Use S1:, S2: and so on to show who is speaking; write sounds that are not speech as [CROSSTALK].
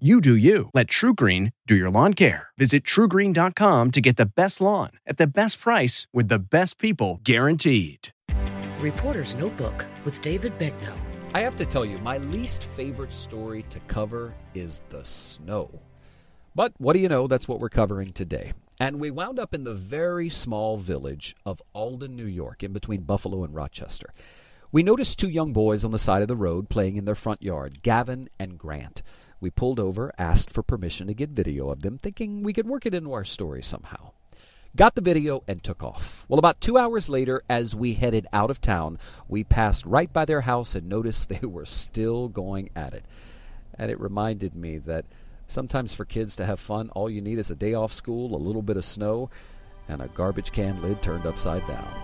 S1: You do you. Let TruGreen do your lawn care. Visit trugreen.com to get the best lawn at the best price with the best people guaranteed.
S2: Reporter's Notebook with David Begnaud.
S3: I have to tell you, my least favorite story to cover is the snow. But what do you know? That's what we're covering today. And we wound up in the very small village of Alden, New York, in between Buffalo and Rochester. We noticed two young boys on the side of the road playing in their front yard, Gavin and Grant. We pulled over, asked for permission to get video of them, thinking we could work it into our story somehow. Got the video and took off. Well, about two hours later, as we headed out of town, we passed right by their house and noticed [LAUGHS] they were still going at it. And it reminded me that sometimes for kids to have fun, all you need is a day off school, a little bit of snow, and a garbage can lid turned upside down.